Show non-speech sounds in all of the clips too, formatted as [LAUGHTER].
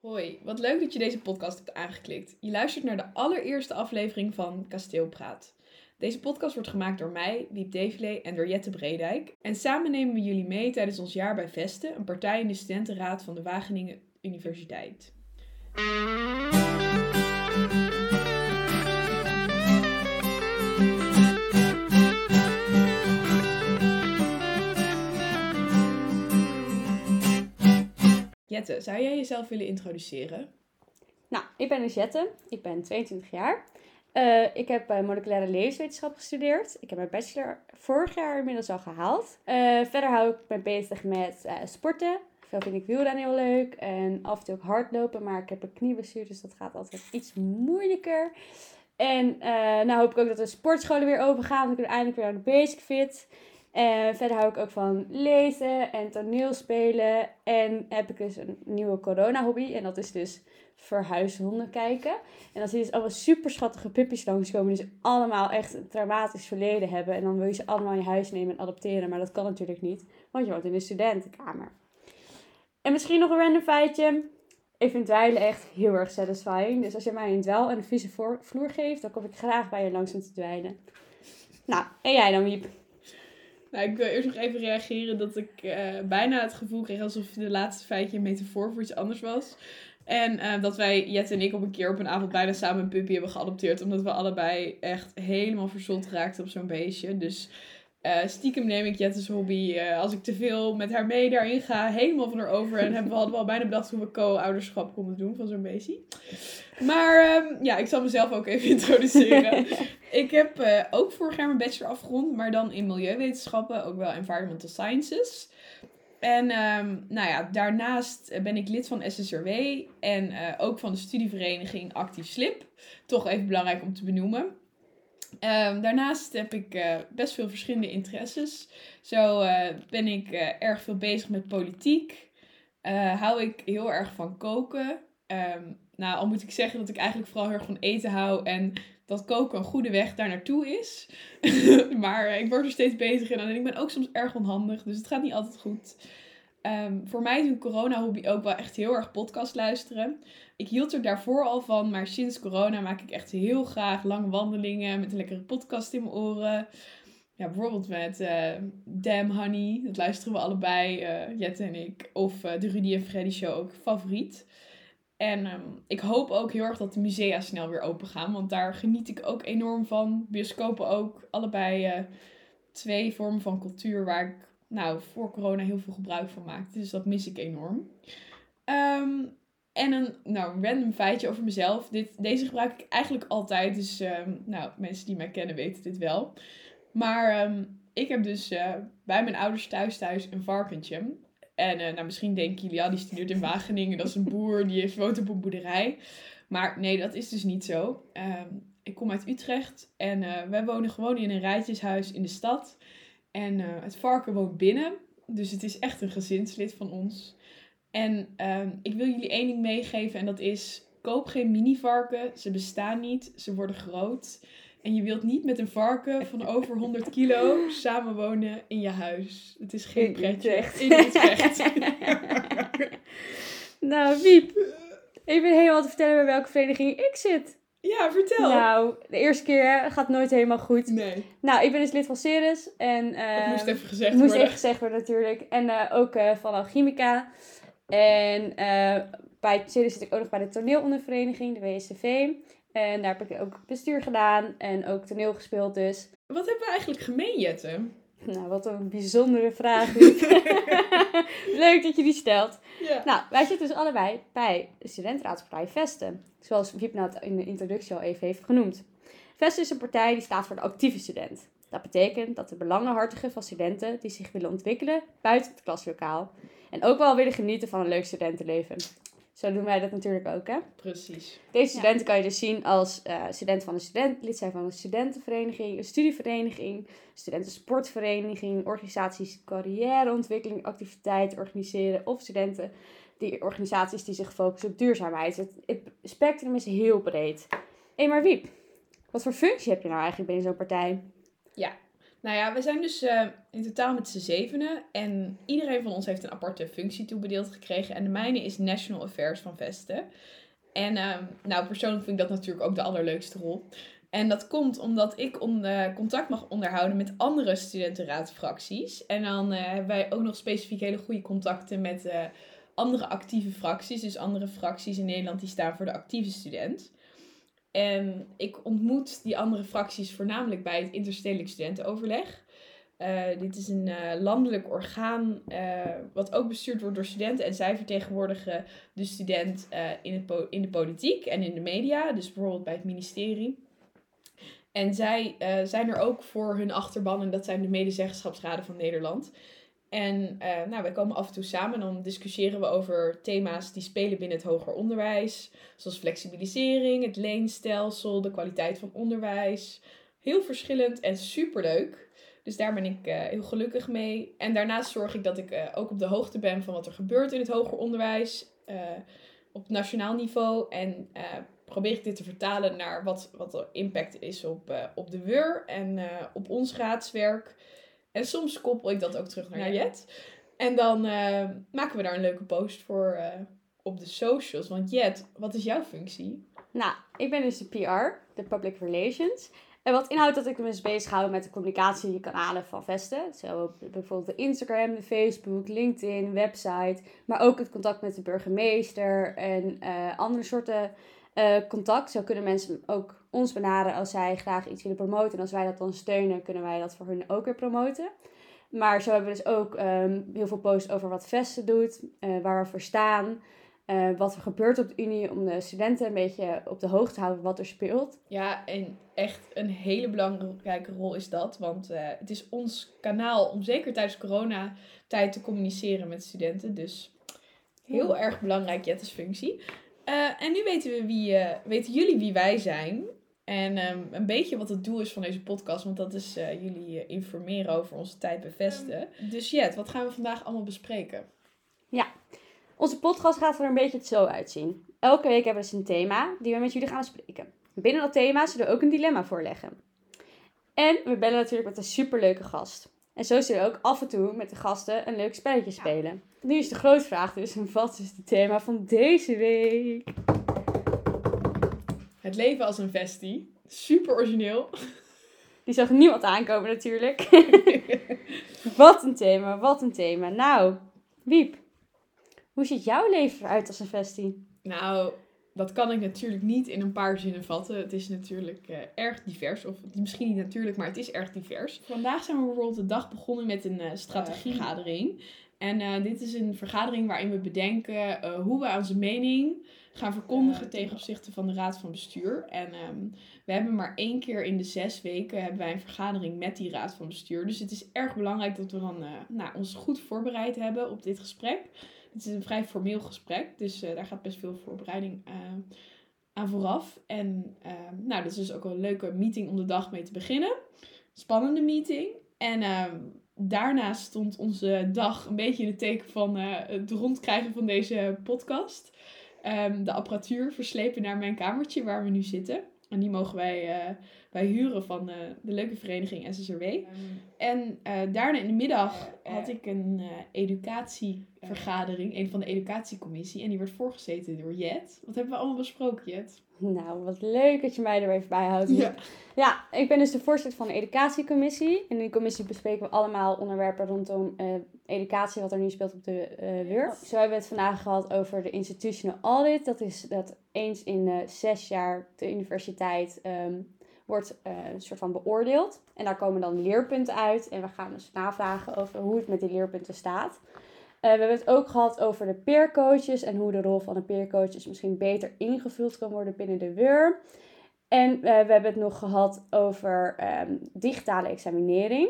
Hoi, wat leuk dat je deze podcast hebt aangeklikt. Je luistert naar de allereerste aflevering van Kasteelpraat. Deze podcast wordt gemaakt door mij, Wiep Devele en door Jette Bredijk. En samen nemen we jullie mee tijdens ons jaar bij Vesten, een partij in de studentenraad van de Wageningen Universiteit. Jette, zou jij jezelf willen introduceren? Nou, ik ben dus Jette. Ik ben 22 jaar. Uh, ik heb uh, moleculaire levenswetenschap gestudeerd. Ik heb mijn bachelor vorig jaar inmiddels al gehaald. Uh, verder hou ik me bezig met sporten. Veel vind ik wielrennen heel leuk. En af en toe ook hardlopen. Maar ik heb een knieblessure, dus dat gaat altijd iets moeilijker. En nou hoop ik ook dat de sportscholen weer open gaan. Dan ik eindelijk weer aan de basic fit. En verder hou ik ook van lezen en toneelspelen. En heb ik dus een nieuwe corona-hobby. En dat is dus verhuishonden kijken. En dan zie je dus allemaal super schattige puppies langskomen. Die dus allemaal echt een traumatisch verleden hebben. En dan wil je ze allemaal in je huis nemen en adopteren. Maar dat kan natuurlijk niet. Want je woont in een studentenkamer. En misschien nog een random feitje. Ik vind dweilen echt heel erg satisfying. Dus als je mij een dweil en een vieze vloer geeft, dan kom ik graag bij je langs om te dweilen. Nou, en jij dan, Wiep? Nou, ik wil eerst nog even reageren dat ik uh, bijna het gevoel kreeg alsof de laatste feitje een metafoor voor iets anders was. En uh, dat wij, Jet en ik, op een keer op een avond bijna samen een puppy hebben geadopteerd. Omdat we allebei echt helemaal verzot raakten op zo'n beestje. Dus uh, stiekem neem ik Jette's hobby, als ik te veel met haar mee daarin ga, helemaal van haar over. En hebben we, hadden we al bijna bedacht hoe we co-ouderschap konden doen van zo'n beestje. Maar um, ja, ik zal mezelf ook even [LAUGHS] introduceren. [LAUGHS] ik heb uh, ook vorig jaar mijn bachelor afgerond, maar dan in milieuwetenschappen, ook wel environmental sciences. En um, nou ja, daarnaast ben ik lid van SSRW en ook van de studievereniging Actief Slip. Toch even belangrijk om te benoemen. Um, daarnaast heb ik uh, best veel verschillende interesses. Zo ben ik erg veel bezig met politiek. hou ik heel erg van koken. Um, nou, al moet ik zeggen dat ik eigenlijk vooral heel erg van eten hou en dat koken een goede weg daar naartoe is. [LAUGHS] maar ik word er steeds beter in en ik ben ook soms erg onhandig, dus het gaat niet altijd goed. Um, voor mij is een corona-hobby ook wel echt heel erg podcast luisteren. Ik hield er daarvoor al van, maar sinds corona maak ik echt heel graag lange wandelingen met een lekkere podcast in mijn oren. Ja, bijvoorbeeld met uh, Damn Honey, dat luisteren we allebei, uh, Jette en ik. Of uh, de Rudy en Freddy Show ook favoriet. En um, ik hoop ook heel erg dat de musea snel weer open gaan. Want daar geniet ik ook enorm van. Bioscopen ook. Allebei twee vormen van cultuur waar ik nou, voor corona heel veel gebruik van maakte. Dus dat mis ik enorm. Um, en een nou, random feitje over mezelf. Dit, deze gebruik ik eigenlijk altijd. Dus um, nou, mensen die mij kennen weten dit wel. Maar ik heb dus uh, bij mijn ouders thuis thuis een varkentje. En uh, nou, misschien denken jullie, ja, die studeert in Wageningen, dat is een boer, die heeft woont op een boerderij. Maar nee, dat is dus niet zo. Ik kom uit Utrecht en uh, wij wonen gewoon in een rijtjeshuis in de stad. En uh, het varken woont binnen, dus het is echt een gezinslid van ons. En um, ik wil jullie één ding meegeven en dat is, koop geen mini-varken, ze bestaan niet, ze worden groot. En je wilt niet met een varken van over 100 kilo [LAUGHS] samenwonen in je huis. Het is geen pretje. In Utrecht. [LAUGHS] nou, Wiep. Even helemaal te vertellen bij welke vereniging ik zit. Ja, vertel. Nou, de eerste keer gaat nooit helemaal goed. Nee. Nou, ik ben dus lid van Ceres. En, uh, dat moest even gezegd moest worden. even gezegd worden natuurlijk. En uh, ook uh, van Alchemica. En bij Ceres zit ik ook nog bij de toneelondervereniging, de WSCV. En daar heb ik ook bestuur gedaan en ook toneel gespeeld dus. Wat hebben we eigenlijk gemeen, Jette? Nou, wat een bijzondere vraag. [LAUGHS] Leuk dat je die stelt. Ja. Nou, wij zitten dus allebei bij de studentenraadspartij Vesten. Zoals Wiep nou in de introductie al even heeft genoemd. Vesten is een partij die staat voor de actieve student. Dat betekent dat de belangenhartigen van studenten die zich willen ontwikkelen buiten het klaslokaal. En ook wel willen genieten van een leuk studentenleven. Zo doen wij dat natuurlijk ook, hè? Precies. Deze studenten ja. kan je dus zien als uh, student van een student, lid zijn van een studentenvereniging, een studievereniging, studentensportvereniging, organisaties carrièreontwikkeling, activiteiten organiseren of studenten die organisaties die zich focussen op duurzaamheid. Het, spectrum is heel breed. Hé, maar Wiep, wat voor functie heb je nou eigenlijk binnen zo'n partij? Ja, Nou ja, we zijn dus uh, in totaal met z'n zevenen. En iedereen van ons heeft een aparte functie toebedeeld gekregen. En de mijne is National Affairs van Vesten. En uh, nou, persoonlijk vind ik dat natuurlijk ook de allerleukste rol. En dat komt omdat ik uh, contact mag onderhouden met andere studentenraadfracties. En dan hebben wij ook nog specifiek hele goede contacten met andere actieve fracties. Dus andere fracties in Nederland die staan voor de actieve student. En ik ontmoet die andere fracties voornamelijk bij het interstedelijk studentenoverleg. Uh, dit is een uh, landelijk orgaan uh, wat ook bestuurd wordt door studenten. En zij vertegenwoordigen de student in, in de politiek en in de media. Dus bijvoorbeeld bij het ministerie. En zij zijn er ook voor hun achterban. En dat zijn de medezeggenschapsraden van Nederland. En uh, nou, wij komen af en toe samen en dan discussiëren we over thema's die spelen binnen het hoger onderwijs. Zoals flexibilisering, het leenstelsel, de kwaliteit van onderwijs. Heel verschillend en superleuk. Dus daar ben ik uh, heel gelukkig mee. En daarnaast zorg ik dat ik uh, ook op de hoogte ben van wat er gebeurt in het hoger onderwijs. op nationaal niveau. En probeer ik dit te vertalen naar wat, wat de impact is op, op de WUR en op ons raadswerk. En soms koppel ik dat ook terug naar Jet. En dan uh, maken we daar een leuke post voor uh, op de socials. Want Jet, wat is jouw functie? Nou, ik ben dus de PR, de Public Relations. En wat inhoudt dat ik me dus bezig hou met de communicatiekanalen van Vesten. Zo bijvoorbeeld de Instagram, de Facebook, LinkedIn, website. Maar ook het contact met de burgemeester en uh, andere soorten contact. Zo kunnen mensen ook ons benaderen als zij graag iets willen promoten. En als wij dat dan steunen, kunnen wij dat voor hun ook weer promoten. Maar zo hebben we dus ook um, heel veel posts over wat Vesten doet, uh, waar we voor staan. Uh, wat er gebeurt op de Unie om de studenten een beetje op de hoogte te houden wat er speelt. Ja, en echt een hele belangrijke rol is dat. Want uh, het is ons kanaal om zeker tijdens coronatijd te communiceren met studenten. Dus heel erg belangrijk, Jette's functie. Uh, en nu weten, we wie, weten jullie wie wij zijn. En um, een beetje wat het doel is van deze podcast, want dat is uh, jullie uh, informeren over onze tijd bevesten. Um, dus Jet, wat gaan we vandaag allemaal bespreken? Ja, onze podcast gaat er een beetje zo uitzien. Elke week hebben we dus een thema die we met jullie gaan bespreken. Binnen dat thema zullen we ook een dilemma voorleggen. En we bellen natuurlijk met een superleuke gast. En zo zullen we ook af en toe met de gasten een leuk spelletje spelen. Ja. Nu is de grote vraag dus, [LAUGHS] wat is het thema van deze week? Het leven als een vestie. Super origineel. [LAUGHS] Die zag niemand aankomen natuurlijk. [LAUGHS] wat een thema, wat een thema. Nou, Wiep, hoe ziet jouw leven eruit als een vestie? Nou, dat kan ik natuurlijk niet in een paar zinnen vatten. Het is natuurlijk uh, erg divers. Of misschien niet natuurlijk, maar het is erg divers. Vandaag zijn we bijvoorbeeld de dag begonnen met een uh, strategievergadering. En uh, dit is een vergadering waarin we bedenken hoe we onze mening gaan verkondigen tegen opzichte van de raad van bestuur. En um, we hebben maar één keer in de zes weken hebben wij een vergadering met die raad van bestuur. Dus het is erg belangrijk dat we dan uh, nou, ons goed voorbereid hebben op dit gesprek. Het is een vrij formeel gesprek, dus uh, daar gaat best veel voorbereiding uh, aan vooraf. En ehm, nou, dat is dus ook een leuke meeting om de dag mee te beginnen. Spannende meeting. En ehm, daarnaast stond onze dag een beetje in het teken van het rondkrijgen van deze podcast um, de apparatuur verslepen naar mijn kamertje waar we nu zitten. En die mogen wij, uh, wij huren van uh, de leuke vereniging SSRW. En uh, daarna in de middag had ik een educatievergadering, een van de educatiecommissie. En die werd voorgezeten door Jet. Wat hebben we allemaal besproken, Jet? Nou, wat leuk dat je mij er even bij houdt. Ja. ja, ik ben dus de voorzitter van de educatiecommissie. In die commissie bespreken we allemaal onderwerpen rondom uh, educatie, wat er nu speelt op de uh. Zo hebben we het vandaag gehad over de institutional audit. Dat is dat eens in uh, zes jaar de universiteit um, wordt een soort van beoordeeld. En daar komen dan leerpunten uit. En we gaan dus navragen over hoe het met die leerpunten staat. Uh, we hebben het ook gehad over de peercoaches en hoe de rol van de peercoaches misschien beter ingevuld kan worden binnen de WUR. En uh, we hebben het nog gehad over um, digitale examinering.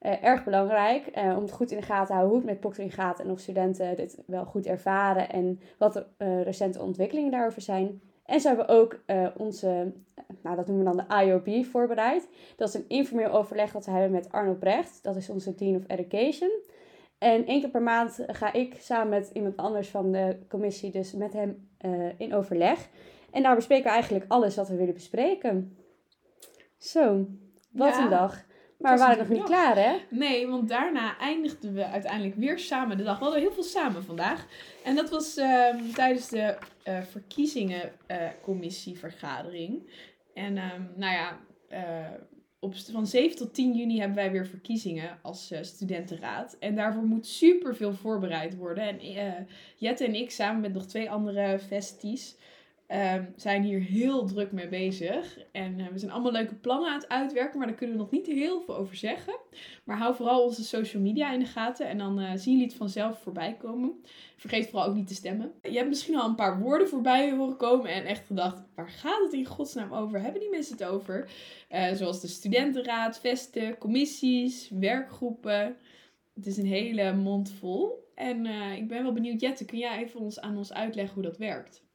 Erg belangrijk om het goed in de gaten te houden hoe het met proctoring gaat en of studenten dit wel goed ervaren en wat de recente ontwikkelingen daarover zijn. En zo hebben ook onze, nou dat noemen we dan de IOB voorbereid. Dat is een informeel overleg dat we hebben met Arno Brecht, dat is onze Dean of Education. En één keer per maand ga ik samen met iemand anders van de commissie, dus met hem uh, in overleg. En daar bespreken we eigenlijk alles wat we willen bespreken. Zo, wat ja. een dag. Maar we waren nog niet klaar, hè? Nee, want daarna eindigden we uiteindelijk weer samen de dag. We hadden heel veel samen vandaag. En dat was ehm, tijdens de eh verkiezingencommissievergadering. en ehm, nou ja, eh, op, van 7 tot 10 juni hebben wij weer verkiezingen als eh, studentenraad. En daarvoor moet super veel voorbereid worden. En eh, Jette en ik samen met nog twee andere vesties ehm, zijn hier heel druk mee bezig. En eh, we zijn allemaal leuke plannen aan het uitwerken, maar daar kunnen we nog niet heel veel over zeggen. Maar hou vooral onze social media in de gaten en dan eh, zien jullie het vanzelf voorbij komen. Vergeet vooral ook niet te stemmen. Je hebt misschien al een paar woorden voorbij horen komen en echt gedacht, waar gaat het in godsnaam over? Hebben die mensen het over? Eh, zoals de studentenraad, vesten, commissies, werkgroepen. Het is een hele mond vol. En ik ben wel benieuwd, Jette, kun jij even ons, aan ons uitleggen hoe dat werkt?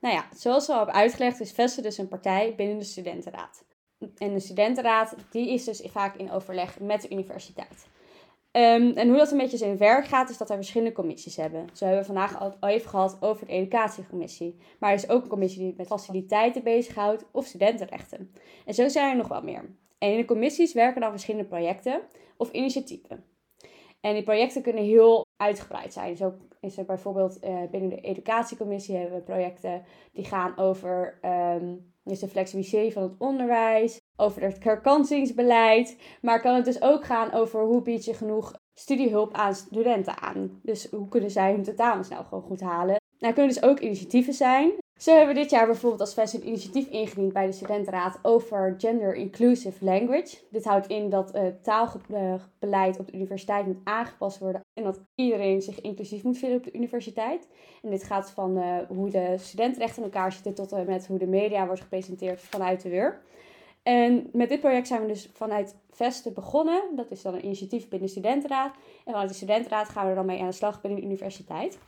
Nou ja, zoals al hebben uitgelegd is Vesten dus een partij binnen de studentenraad. En de studentenraad die is dus vaak in overleg met de universiteit. Ehm, en hoe dat een beetje zijn werk gaat, is dat er verschillende commissies hebben. Zo hebben we vandaag al, al even gehad over de educatiecommissie. Maar er is ook een commissie die met faciliteiten bezighoudt of studentenrechten. En zo zijn er nog wel meer. En in de commissies werken dan verschillende projecten of initiatieven. En die projecten kunnen heel uitgebreid zijn. Zo is er bijvoorbeeld eh, binnen de educatiecommissie hebben we projecten die gaan over ehm, dus de flexibilisering van het onderwijs, over het herkansingsbeleid. Maar kan het dus ook gaan over hoe bied je genoeg studiehulp aan studenten aan. Dus hoe kunnen zij hun tentamens nou gewoon goed halen. Nou kunnen dus ook initiatieven zijn. Zo hebben we dit jaar bijvoorbeeld als VES een initiatief ingediend bij de studentenraad over gender inclusive language. Dit houdt in dat het taalbeleid op de universiteit moet aangepast worden en dat iedereen zich inclusief moet vinden op de universiteit. En dit gaat van eh, hoe de studentenrechten in elkaar zitten tot en met hoe de media wordt gepresenteerd vanuit de WUR. En met dit project zijn we dus vanuit Vesten begonnen. Dat is dan een initiatief binnen de studentenraad. En vanuit de studentenraad gaan we er dan mee aan de slag binnen de universiteit.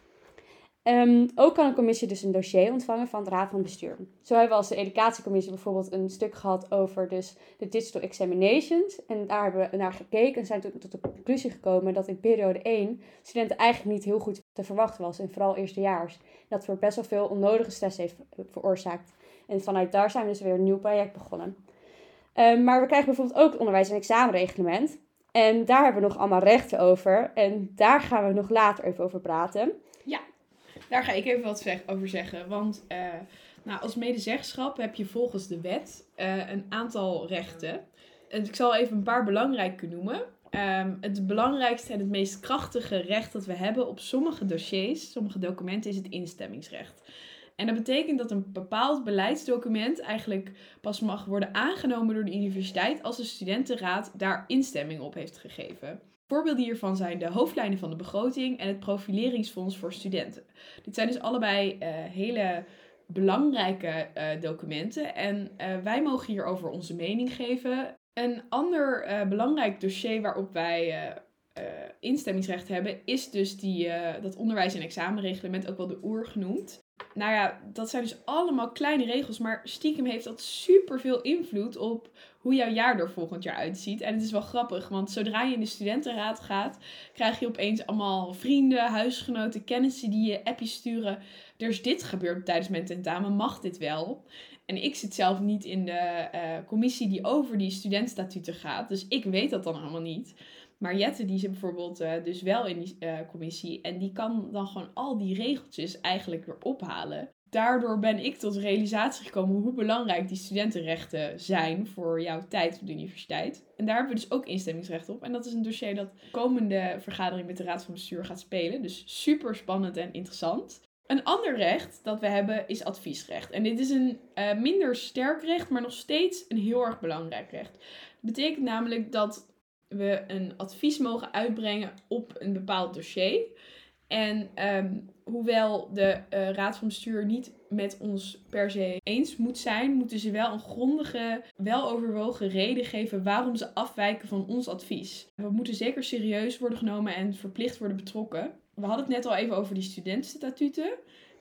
Ehm, ook kan een commissie dus een dossier ontvangen van de Raad van Bestuur. Zo hebben we als de educatiecommissie bijvoorbeeld een stuk gehad over dus de digital examinations. En daar hebben we naar gekeken en zijn tot de conclusie gekomen dat in periode 1 studenten eigenlijk niet heel goed te verwachten was. En vooral eerstejaars. Dat voor best wel veel onnodige stress heeft veroorzaakt. En vanuit daar zijn we dus weer een nieuw project begonnen. Ehm, maar we krijgen bijvoorbeeld ook het onderwijs- en examenreglement. En daar hebben we nog allemaal rechten over. En daar gaan we nog later even over praten. Daar ga ik even wat over zeggen. Want eh, nou, als medezeggenschap heb je volgens de wet eh, een aantal rechten. En ik zal even een paar belangrijke noemen. Ehm, het belangrijkste en het meest krachtige recht dat we hebben op sommige dossiers, sommige documenten, is het instemmingsrecht. En dat betekent dat een bepaald beleidsdocument eigenlijk pas mag worden aangenomen door de universiteit als de studentenraad daar instemming op heeft gegeven. Voorbeelden hiervan zijn de hoofdlijnen van de begroting en het profileringsfonds voor studenten. Dit zijn dus allebei eh, hele belangrijke eh, documenten en eh, wij mogen hierover onze mening geven. Een ander belangrijk dossier waarop wij instemmingsrecht hebben, is dus die, dat onderwijs- en examenreglement, ook wel de oer genoemd. Nou ja, dat zijn dus allemaal kleine regels, maar stiekem heeft dat superveel invloed op hoe jouw jaar er volgend jaar uitziet. En het is wel grappig, want zodra je in de studentenraad gaat, krijg je opeens allemaal vrienden, huisgenoten, kennissen die je appjes sturen. Is dit gebeurd tijdens mijn tentamen, mag dit wel? En ik zit zelf niet in de eh, commissie die over die studentstatuten gaat, dus ik weet dat dan allemaal niet. Maar Jette die zit bijvoorbeeld eh, dus wel in die eh, commissie en die kan dan gewoon al die regeltjes eigenlijk weer ophalen. Daardoor ben ik tot realisatie gekomen hoe belangrijk die studentenrechten zijn voor jouw tijd op de universiteit. En daar hebben we dus ook instemmingsrecht op. En dat is een dossier dat de komende vergadering met de Raad van Bestuur gaat spelen. Dus super spannend en interessant. Een ander recht dat we hebben is adviesrecht. En dit is een eh, minder sterk recht, maar nog steeds een heel erg belangrijk recht. Dat betekent namelijk dat we een advies mogen uitbrengen op een bepaald dossier. En ehm, hoewel de eh, Raad van Bestuur niet met ons per se eens moet zijn, moeten ze wel een grondige, weloverwogen reden geven waarom ze afwijken van ons advies. We moeten zeker serieus worden genomen en verplicht worden betrokken. We hadden het net al even over die studentenstatuten.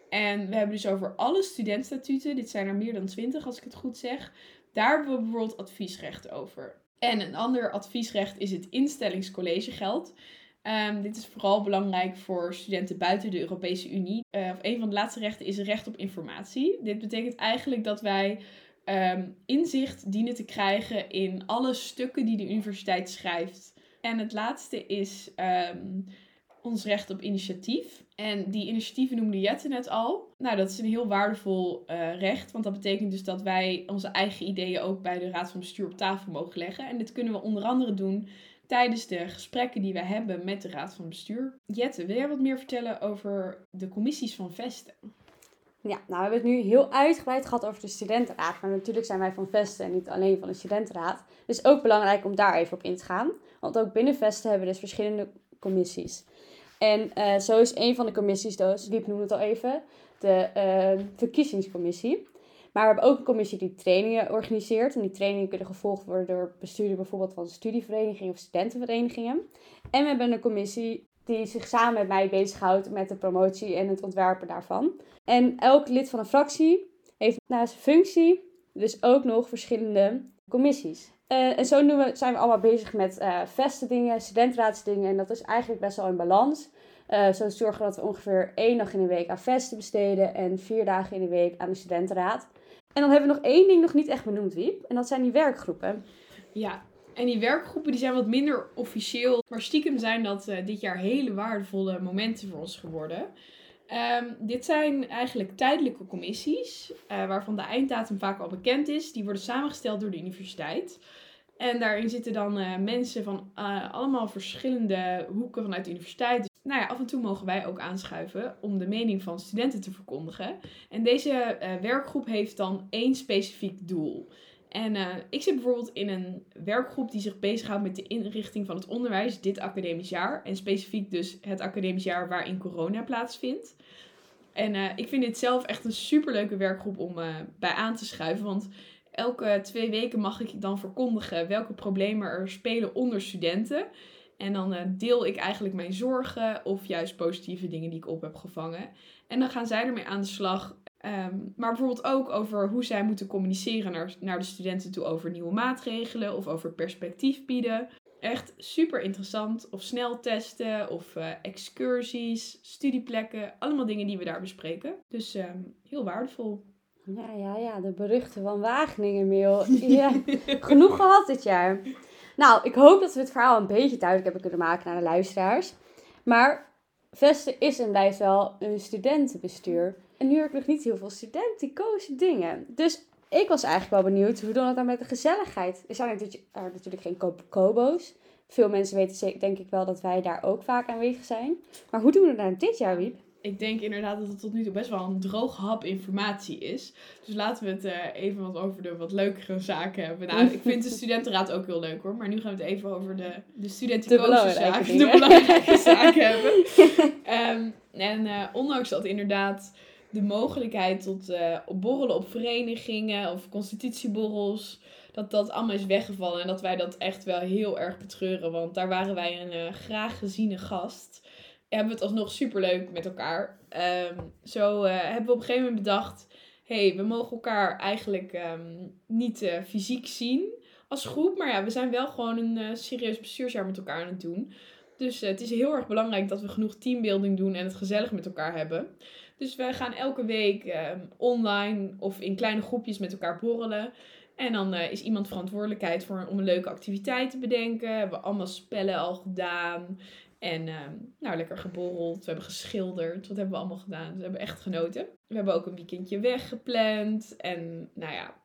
En we hebben dus over alle studentenstatuten, dit zijn er meer dan twintig als ik het goed zeg, daar hebben we bijvoorbeeld adviesrecht over. En een ander adviesrecht is het instellingscollegegeld. Ehm, dit is vooral belangrijk voor studenten buiten de Europese Unie. Eh, of een van de laatste rechten is recht op informatie. Dit betekent eigenlijk dat wij ehm, inzicht dienen te krijgen in alle stukken die de universiteit schrijft. En het laatste is ehm, ons recht op initiatief. En die initiatieven noemde Jette net al. Nou, dat is een heel waardevol eh, recht, want dat betekent dus dat wij onze eigen ideeën ook bij de Raad van Bestuur op tafel mogen leggen. En dit kunnen we onder andere doen tijdens de gesprekken die we hebben met de Raad van Bestuur. Jette, wil jij wat meer vertellen over de commissies van Vesten? Ja, nou we hebben het nu heel uitgebreid gehad over de studentenraad. Maar natuurlijk zijn wij van Vesten en niet alleen van de studentenraad. Dus ook belangrijk om daar even op in te gaan. Want ook binnen Vesten hebben we dus verschillende commissies. En uh, zo is een van de commissies, dus, Wiep noemde het al even, de uh, verkiezingscommissie. Maar we hebben ook een commissie die trainingen organiseert. En die trainingen kunnen gevolgd worden door bestuurder bijvoorbeeld van studieverenigingen of studentenverenigingen. En we hebben een commissie die zich samen met mij bezighoudt met de promotie en het ontwerpen daarvan. En elk lid van een fractie heeft naast functie dus ook nog verschillende commissies. Uh, en zo we, zijn we allemaal bezig met uh, dingen, studentenraadsdingen. En dat is eigenlijk best wel in balans. Uh, zo zorgen dat we ongeveer één dag in de week aan vesten besteden en vier dagen in de week aan de studentenraad. En dan hebben we nog één ding nog niet echt benoemd, Wiep. En dat zijn die werkgroepen. Ja, en die werkgroepen die zijn wat minder officieel. Maar stiekem zijn dat dit jaar hele waardevolle momenten voor ons geworden. Um, dit zijn eigenlijk tijdelijke commissies, uh, waarvan de einddatum vaak al bekend is. Die worden samengesteld door de universiteit. En daarin zitten dan uh, mensen van allemaal verschillende hoeken vanuit de universiteit. Nou ja, af en toe mogen wij ook aanschuiven om de mening van studenten te verkondigen. En deze werkgroep heeft dan één specifiek doel. En uh, ik zit bijvoorbeeld in een werkgroep die zich bezighoudt met de inrichting van het onderwijs dit academisch jaar. En specifiek dus het academisch jaar waarin corona plaatsvindt. En uh, ik vind dit zelf echt een superleuke werkgroep om bij aan te schuiven. Want elke twee weken mag ik dan verkondigen welke problemen er spelen onder studenten. En dan deel ik eigenlijk mijn zorgen of juist positieve dingen die ik op heb gevangen. En dan gaan zij ermee aan de slag Um, maar bijvoorbeeld ook over hoe zij moeten communiceren naar, naar de studenten toe over nieuwe maatregelen of over perspectief bieden. Echt super interessant. Of sneltesten of uh, excursies, studieplekken. Allemaal dingen die we daar bespreken. Dus um, heel waardevol. Ja, ja, ja. De beruchte van Wageningen, Meel. [LAUGHS] Ja, genoeg gehad dit jaar. Nou, ik hoop dat we het verhaal een beetje duidelijk hebben kunnen maken naar de luisteraars. Maar Vesten is en blijft wel een studentenbestuur. En nu heb ik nog niet heel veel studenticoze dingen. Dus ik was eigenlijk wel benieuwd, hoe doen dat dan met de gezelligheid? Er zijn natuurlijk, er natuurlijk geen kobo's. Veel mensen weten denk ik wel dat wij daar ook vaak aanwezig zijn. Maar hoe doen we dat nou dit jaar, Wiep? Ik denk inderdaad dat het tot nu toe best wel een droog hap informatie is. Dus laten we het uh, even wat over de wat leukere zaken hebben. Nou, ik vind de [LAUGHS] studentenraad ook heel leuk hoor. Maar nu gaan we het even over de, de studenticoze zaken. De belangrijke zaken hebben. Um, [LAUGHS] en uh, ondanks dat inderdaad de mogelijkheid tot uh, borrelen op verenigingen of constitutieborrels, dat dat allemaal is weggevallen. En dat wij dat echt wel heel erg betreuren, want daar waren wij een uh, graag geziene gast. Hebben we het alsnog superleuk met elkaar. Um, zo uh, hebben we op een gegeven moment bedacht, hey, we mogen elkaar eigenlijk um, niet fysiek zien als groep. Maar ja, we zijn wel gewoon een serieus bestuursjaar met elkaar aan het doen. Dus het is heel erg belangrijk dat we genoeg teambuilding doen en het gezellig met elkaar hebben. Dus we gaan elke week ehm, online of in kleine groepjes met elkaar borrelen. En dan uh, is iemand verantwoordelijkheid voor, om een leuke activiteit te bedenken. We hebben allemaal spellen al gedaan. En uh, nou, lekker geborreld. We hebben geschilderd. Wat hebben we allemaal gedaan? We hebben echt genoten. We hebben ook een weekendje weggepland. En nou ja,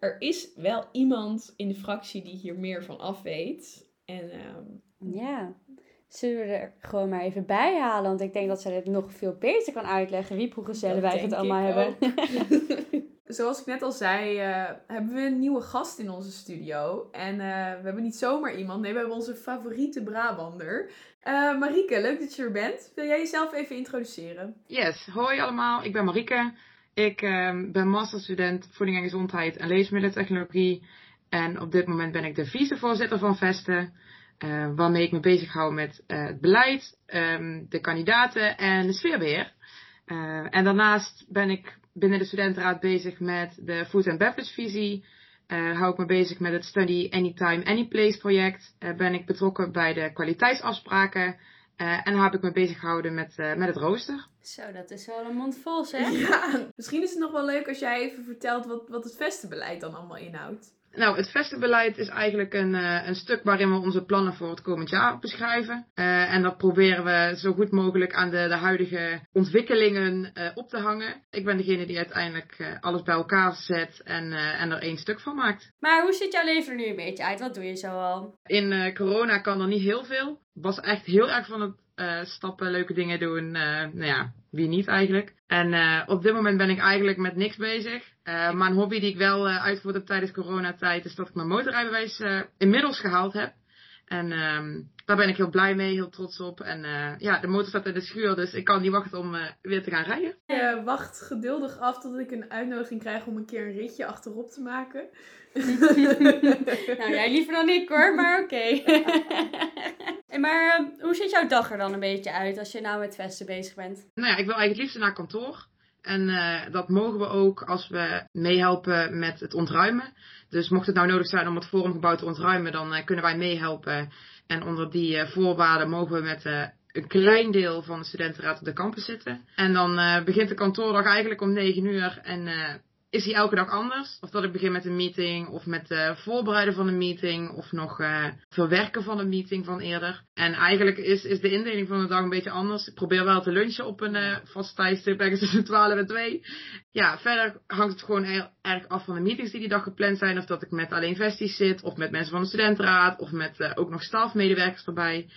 er is wel iemand in de fractie die hier meer van af weet. En, uh, ja, Zullen we er gewoon maar even bij halen? Want ik denk dat zij het nog veel beter kan uitleggen. Wie hoe gezellig wij het allemaal hebben. [LAUGHS] Zoals ik net al zei, uh, hebben we een nieuwe gast in onze studio. En uh, we hebben niet zomaar iemand. Nee, we hebben onze favoriete Brabander. Uh, Marieke, leuk dat je er bent. Wil jij jezelf even introduceren? Yes, hoi allemaal. Ik ben Marieke. Ik ehm, ben masterstudent voeding en gezondheid en leefmiddelentechnologie. En op dit moment ben ik de vicevoorzitter van Vesten. Uh, waarmee ik me bezig hou met het beleid, um, de kandidaten en de sfeerbeheer. En daarnaast ben ik binnen de studentenraad bezig met de Food and Beverage visie. hou ik me bezig met het Study Anytime Anyplace project. ben ik betrokken bij de kwaliteitsafspraken. en dan heb ik me bezig gehouden met, met het rooster. Zo, dat is wel een mond vol, zeg. Ja, misschien is het nog wel leuk als jij even vertelt wat, wat het vestenbeleid dan allemaal inhoudt. Nou, het vestenbeleid is eigenlijk een, uh, een stuk waarin we onze plannen voor het komend jaar beschrijven. Uh, en dat proberen we zo goed mogelijk aan de, de huidige ontwikkelingen uh, op te hangen. Ik ben degene die uiteindelijk alles bij elkaar zet en, en er één stuk van maakt. Maar hoe ziet jouw leven er nu een beetje uit? Wat doe je zo al? In corona kan er niet heel veel. Was echt heel erg van het uh, stappen, leuke dingen doen. Uh, nou ja, wie niet eigenlijk. En uh, op dit moment ben ik eigenlijk met niks bezig. maar een hobby die ik wel uitvoerd heb tijdens coronatijd is dat ik mijn motorrijbewijs inmiddels gehaald heb. En um, daar ben ik heel blij mee, heel trots op. En ja, de motor staat in de schuur, dus ik kan niet wachten om weer te gaan rijden. Je wacht geduldig af tot ik een uitnodiging krijg om een keer een ritje achterop te maken. [LAUGHS] [LAUGHS] nou, jij liever dan ik hoor, maar oké. [LAUGHS] maar uh, hoe ziet jouw dag er dan een beetje uit als je nou met vesten bezig bent? Nou ja, ik wil eigenlijk het liefst naar kantoor. En uh, dat mogen we ook als we meehelpen met het ontruimen. Dus mocht het nou nodig zijn om het forumgebouw te ontruimen, dan uh, kunnen wij meehelpen. En onder die voorwaarden mogen we met een klein deel van de studentenraad op de campus zitten. En dan begint de kantoordag eigenlijk om 9 uur. En is die elke dag anders. Of dat ik begin met een meeting, of met het voorbereiden van een meeting, of nog uh, verwerken van een meeting van eerder. En eigenlijk is, is de indeling van de dag een beetje anders. Ik probeer wel te lunchen op een uh, vast tijdstip, ergens tussen 12 en 2. Ja, verder hangt het gewoon heel erg af van de meetings die die dag gepland zijn. Of dat ik met alleen vesties zit, of met mensen van de studentenraad, of met ook nog stafmedewerkers erbij.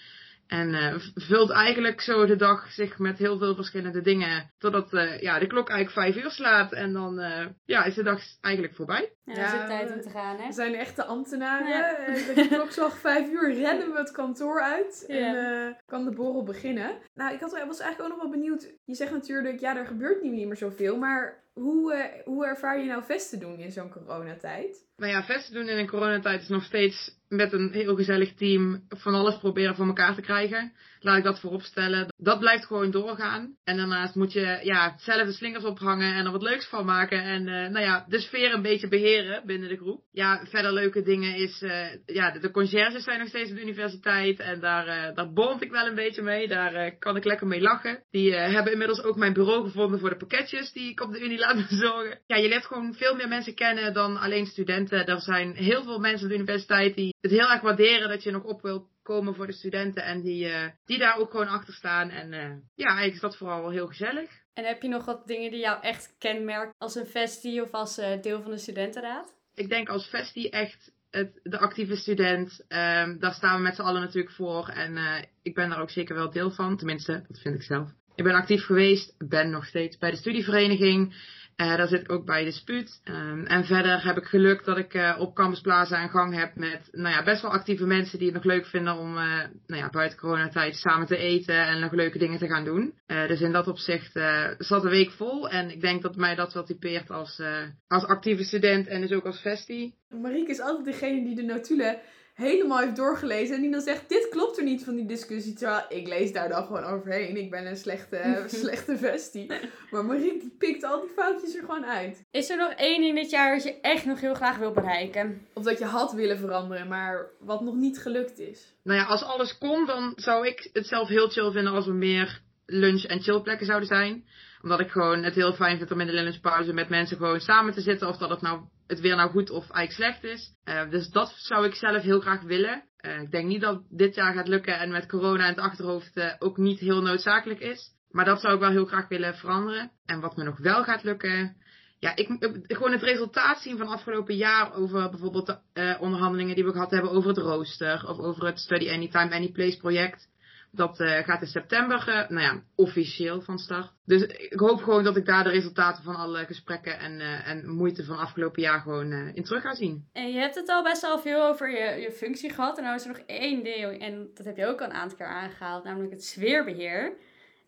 En uh, vult eigenlijk zo de dag zich met heel veel verschillende dingen. Totdat uh, ja, de klok eigenlijk vijf uur slaat. En dan uh, ja, is de dag eigenlijk voorbij. Ja, ja is het tijd om te gaan, hè? We zijn echte ambtenaren. Ja. de [LAUGHS] klokslag vijf uur rennen we het kantoor uit. Ja. En kan de borrel beginnen. Nou, ik had, was eigenlijk ook nog wel benieuwd. Je zegt natuurlijk, ja, er gebeurt niet meer zoveel. Maar hoe, hoe ervaar je nou vesten doen in zo'n coronatijd? Nou ja, vesten doen in een coronatijd is nog steeds met een heel gezellig team van alles proberen voor elkaar te krijgen. Laat ik dat voorop stellen. Dat blijft gewoon doorgaan. En daarnaast moet je ja, zelf de slingers ophangen en er wat leuks van maken. En uh, nou ja, de sfeer een beetje beheren binnen de groep. Ja, verder leuke dingen is, uh, ja, de, de conciërges zijn nog steeds op de universiteit. En daar, uh, daar bond ik wel een beetje mee. Daar kan ik lekker mee lachen. Die hebben inmiddels ook mijn bureau gevonden voor de pakketjes die ik op de unie laat [LAUGHS] bezorgen. Ja, je leert gewoon veel meer mensen kennen dan alleen studenten. Er zijn heel veel mensen op de universiteit die het heel erg waarderen dat je nog op wilt komen voor de studenten en die, uh, die daar ook gewoon achter staan. En uh, ja, eigenlijk is dat vooral wel heel gezellig. En heb je nog wat dingen die jou echt kenmerken als een vestie of als uh, deel van de studentenraad? Ik denk als vestie echt het, de actieve student. Um, daar staan we met z'n allen natuurlijk voor. En ik ben daar ook zeker wel deel van. Tenminste, dat vind ik zelf. Ik ben actief geweest, ben nog steeds bij de studievereniging. Uh, daar zit ook bij de spuut. Um, en verder heb ik geluk dat ik uh, op Campus Plaza een gang heb met nou ja, best wel actieve mensen die het nog leuk vinden om uh, nou ja, buiten coronatijd samen te eten en nog leuke dingen te gaan doen. dus in dat opzicht zat de week vol en ik denk dat mij dat wel typeert als, als actieve student en dus ook als vestie. Marieke is altijd degene die de notulen helemaal heeft doorgelezen. En die dan zegt, dit klopt er niet van die discussie. Terwijl ik lees daar dan gewoon overheen. Ik ben een slechte, [LAUGHS] [LAUGHS] slechte vestie. Maar Marie die pikt al die foutjes er gewoon uit. Is er nog één ding dit jaar dat je echt nog heel graag wil bereiken? Of dat je had willen veranderen, maar wat nog niet gelukt is? Nou ja, als alles kon, dan zou ik het zelf heel chill vinden als er meer lunch- en chillplekken zouden zijn. Omdat ik gewoon het heel fijn vind om in de lunchpauze met mensen gewoon samen te zitten. Of dat het nou het weer nou goed of eigenlijk slecht is. Uh, dus dat zou ik zelf heel graag willen. Uh, ik denk niet dat dit jaar gaat lukken en met corona in het achterhoofd uh, ook niet heel noodzakelijk is. Maar dat zou ik wel heel graag willen veranderen. En wat me nog wel gaat lukken. Ja, ik, gewoon het resultaat zien van afgelopen jaar over bijvoorbeeld de onderhandelingen die we gehad hebben over het rooster. Of over het Study Anytime Anyplace project. Dat uh, gaat in september, uh, nou ja, officieel van start. Dus ik hoop gewoon dat ik daar de resultaten van alle gesprekken en, uh, en moeite van afgelopen jaar gewoon in terug ga zien. En je hebt het al best wel veel over je, je functie gehad. En nou is er nog één deel, en dat heb je ook al een aantal keer aangehaald, namelijk het sfeerbeheer.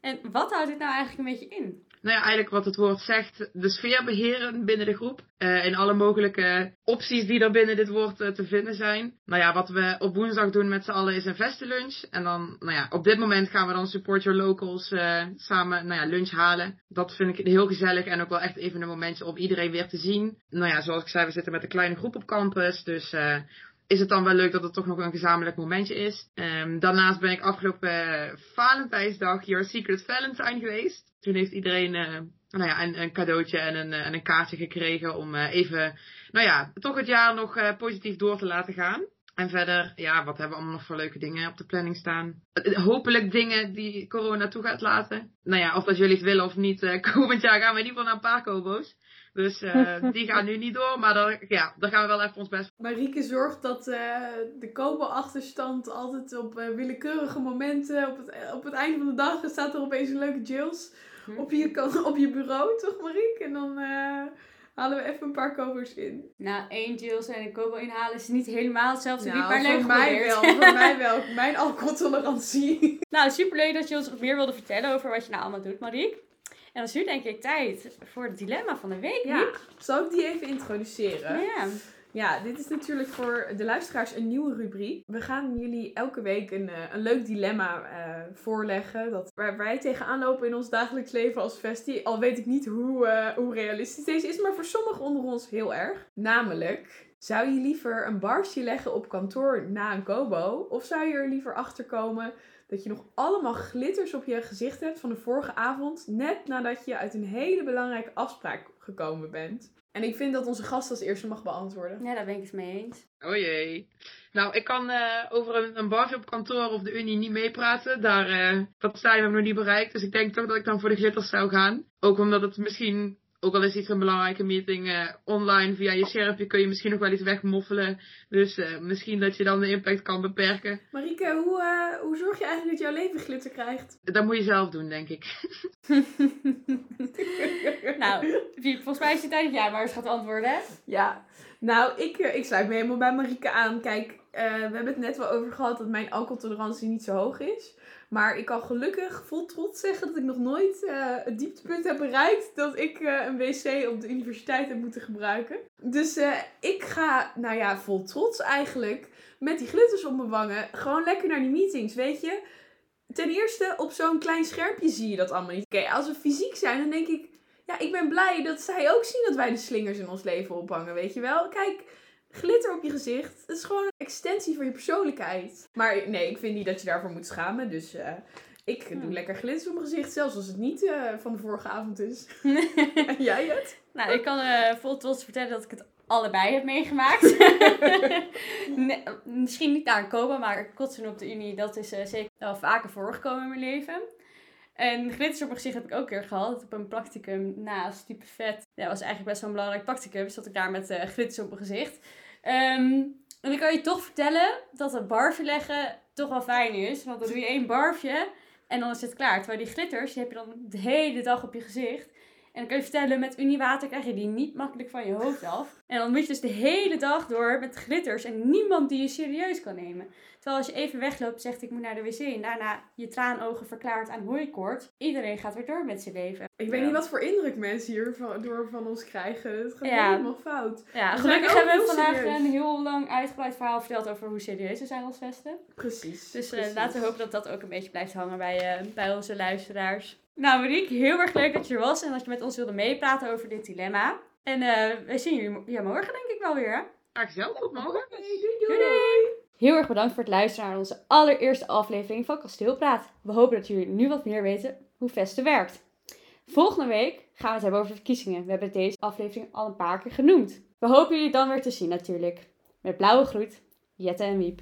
En wat houdt dit nou eigenlijk een beetje in? Nou ja, eigenlijk wat het woord zegt, de sfeer beheren binnen de groep. Uh, in alle mogelijke opties die er binnen dit woord uh, te vinden zijn. Nou ja, wat we op woensdag doen met z'n allen is een vestenlunch. En dan, nou ja, op dit moment gaan we dan Support Your Locals uh, samen, nou ja, lunch halen. Dat vind ik heel gezellig en ook wel echt even een momentje om iedereen weer te zien. Nou ja, zoals ik zei, we zitten met een kleine groep op campus. Dus is het dan wel leuk dat het toch nog een gezamenlijk momentje is. Ehm, daarnaast ben ik afgelopen Valentijnsdag Your Secret Valentine geweest. Toen heeft iedereen nou ja, een, een cadeautje en een, en een kaartje gekregen om even, nou ja, toch het jaar nog positief door te laten gaan. En verder, ja, wat hebben we allemaal nog voor leuke dingen op de planning staan? Hopelijk dingen die corona toe gaat laten. Nou ja, of dat jullie het willen of niet, [LAUGHS] komend jaar gaan we in ieder geval naar een paar kobo's. Dus uh, [LAUGHS] die gaan nu niet door, maar dan, ja, dan gaan we wel even ons best. Marieke zorgt dat uh, de kobo-achterstand altijd op willekeurige momenten, op het, op het einde van de dag, staat er opeens een leuke Jills hm. op je, op je bureau, toch Marieke? En dan halen we even een paar covers in. Nou, één Jills en een Kobo inhalen is niet helemaal hetzelfde. Nou, maar leuk voor mij wel. voor mij [LAUGHS] wel. Mijn alcoholtolerantie. nou, superleuk dat je ons nog meer wilde vertellen over wat je nou allemaal doet, Mariek. En dan is nu denk ik tijd voor het dilemma van de week. Ja, zal ik die even introduceren? Ja. Ja, dit is natuurlijk voor de luisteraars een nieuwe rubriek. We gaan jullie elke week een, eh, een leuk dilemma uh, voorleggen. Dat, waar wij tegenaan lopen in ons dagelijks leven als vestie. Al weet ik niet hoe, uh, hoe realistisch deze is, maar voor sommigen onder ons heel erg. Namelijk, zou je liever een barsje leggen op kantoor na een kobo? Of zou je er liever achter komen dat je nog allemaal glitters op je gezicht hebt van de vorige avond, net nadat je uit een hele belangrijke afspraak gekomen bent? En ik vind dat onze gast als eerste mag beantwoorden. Ja, daar ben ik het mee eens. Oh jee. Nou, ik kan uh, over een, een barje op kantoor of de Unie niet meepraten. Daar, uh, dat zijn we nog niet bereikt. Dus ik denk toch dat ik dan voor de glitters zou gaan. Ook omdat het misschien ook al is iets een belangrijke meeting uh, online via je schermpje, kun je misschien nog wel iets wegmoffelen. Dus uh, misschien dat je dan de impact kan beperken. Marike, hoe, uh, hoe zorg je eigenlijk dat jouw leven glitter krijgt? Dat moet je zelf doen, denk ik. [LAUGHS] nou, volgens mij is het tijd dat jij maar eens gaat antwoorden. Ja, nou, ik, ik sluit me helemaal bij Marike aan. Kijk, we hebben het net wel over gehad dat mijn alcoholtolerantie niet zo hoog is. Maar ik kan gelukkig vol trots zeggen dat ik nog nooit uh, het dieptepunt heb bereikt dat ik uh, een wc op de universiteit heb moeten gebruiken. Dus uh, ik ga, nou ja, vol trots eigenlijk, met die glitters op mijn wangen, gewoon lekker naar die meetings, weet je. Ten eerste, op zo'n klein schermpje zie je dat allemaal niet. Oké, als we fysiek zijn, dan denk ik, ja, ik ben blij dat zij ook zien dat wij de slingers in ons leven ophangen, weet je wel. Kijk, glitter op je gezicht. Het is gewoon een extensie van je persoonlijkheid. Maar nee, ik vind niet dat je daarvoor moet schamen. Dus uh, ik doe lekker glitter op mijn gezicht. Zelfs als het niet uh, van de vorige avond is. [LAUGHS] en jij het? Nou, ik kan uh, vol trots vertellen dat ik het allebei heb meegemaakt. [LAUGHS] nee, misschien niet naar een komen, maar kotsen op de Unie, dat is zeker wel vaker voorgekomen in mijn leven. En glitters op mijn gezicht heb ik ook een keer gehad. Op een practicum naast type vet. Ja, dat was eigenlijk best wel een belangrijk practicum. Zat ik daar met uh, glitters op mijn gezicht. Um, en ik kan je toch vertellen dat het barfje leggen toch wel fijn is. Want dan doe je één barfje en dan is het klaar. Terwijl die glitters, die heb je dan de hele dag op je gezicht. En dan kan je vertellen, met Uniwater krijg je die niet makkelijk van je hoofd af. En dan moet je dus de hele dag door met glitters en niemand die je serieus kan nemen. Terwijl als je even wegloopt, zegt ik moet naar de wc en daarna je traanogen verklaart aan hooikoort. Iedereen gaat weer door met zijn leven. Ik weet niet wat voor indruk mensen hier van, door van ons krijgen. Het gaat helemaal fout. Ja, gelukkig hebben we vandaag een heel lang uitgebreid verhaal verteld over hoe serieus we zijn als vesten. Precies. Dus uh, laten we hopen dat dat ook een beetje blijft hangen bij, uh, bij onze luisteraars. Nou, Marieke, heel erg leuk dat je er was en dat je met ons wilde meepraten over dit dilemma. En uh, we zien jullie ja, morgen denk ik wel weer, hè? Graag zelf, tot morgen. Hey, doei, doei. Heel erg bedankt voor het luisteren naar onze allereerste aflevering van Kasteelpraat. We hopen dat jullie nu wat meer weten hoe Vesten werkt. Volgende week gaan we het hebben over verkiezingen. We hebben deze aflevering al een paar keer genoemd. We hopen jullie dan weer te zien natuurlijk. Met blauwe groet, Jette en Wiep.